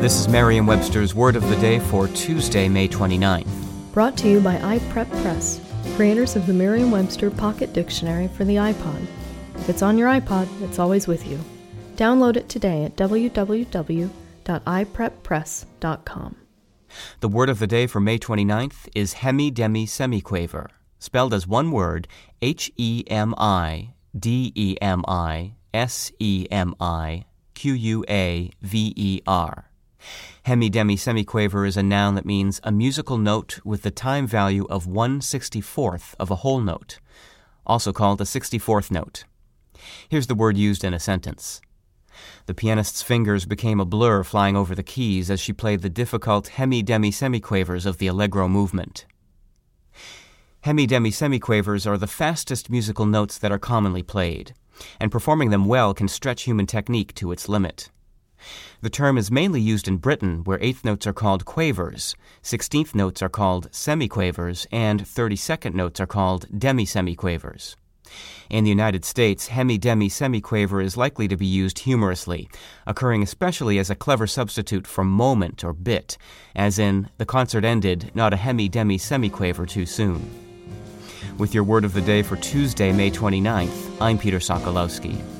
This is Merriam Webster's Word of the Day for Tuesday, May 29th. Brought to you by iPrep Press, creators of the Merriam Webster Pocket Dictionary for the iPod. If it's on your iPod, it's always with you. Download it today at www.ipreppress.com. The word of the day for May 29th is hemi demi semiquaver, spelled as one word H E M I D E M I S E M I Q U A V E R. Hemi-demi semiquaver is a noun that means a musical note with the time value of 1 64th of a whole note, also called a 64th note. Here's the word used in a sentence. The pianist's fingers became a blur flying over the keys as she played the difficult hemi-demi semiquavers of the allegro movement. Hemi-demi semiquavers are the fastest musical notes that are commonly played, and performing them well can stretch human technique to its limit. The term is mainly used in Britain, where eighth notes are called quavers, sixteenth notes are called semiquavers, and thirty second notes are called demisemiquavers. In the United States, hemi-demi semiquaver is likely to be used humorously, occurring especially as a clever substitute for moment or bit, as in, the concert ended, not a hemi-demi semiquaver too soon. With your word of the day for Tuesday, May 29th, I'm Peter Sokolowski.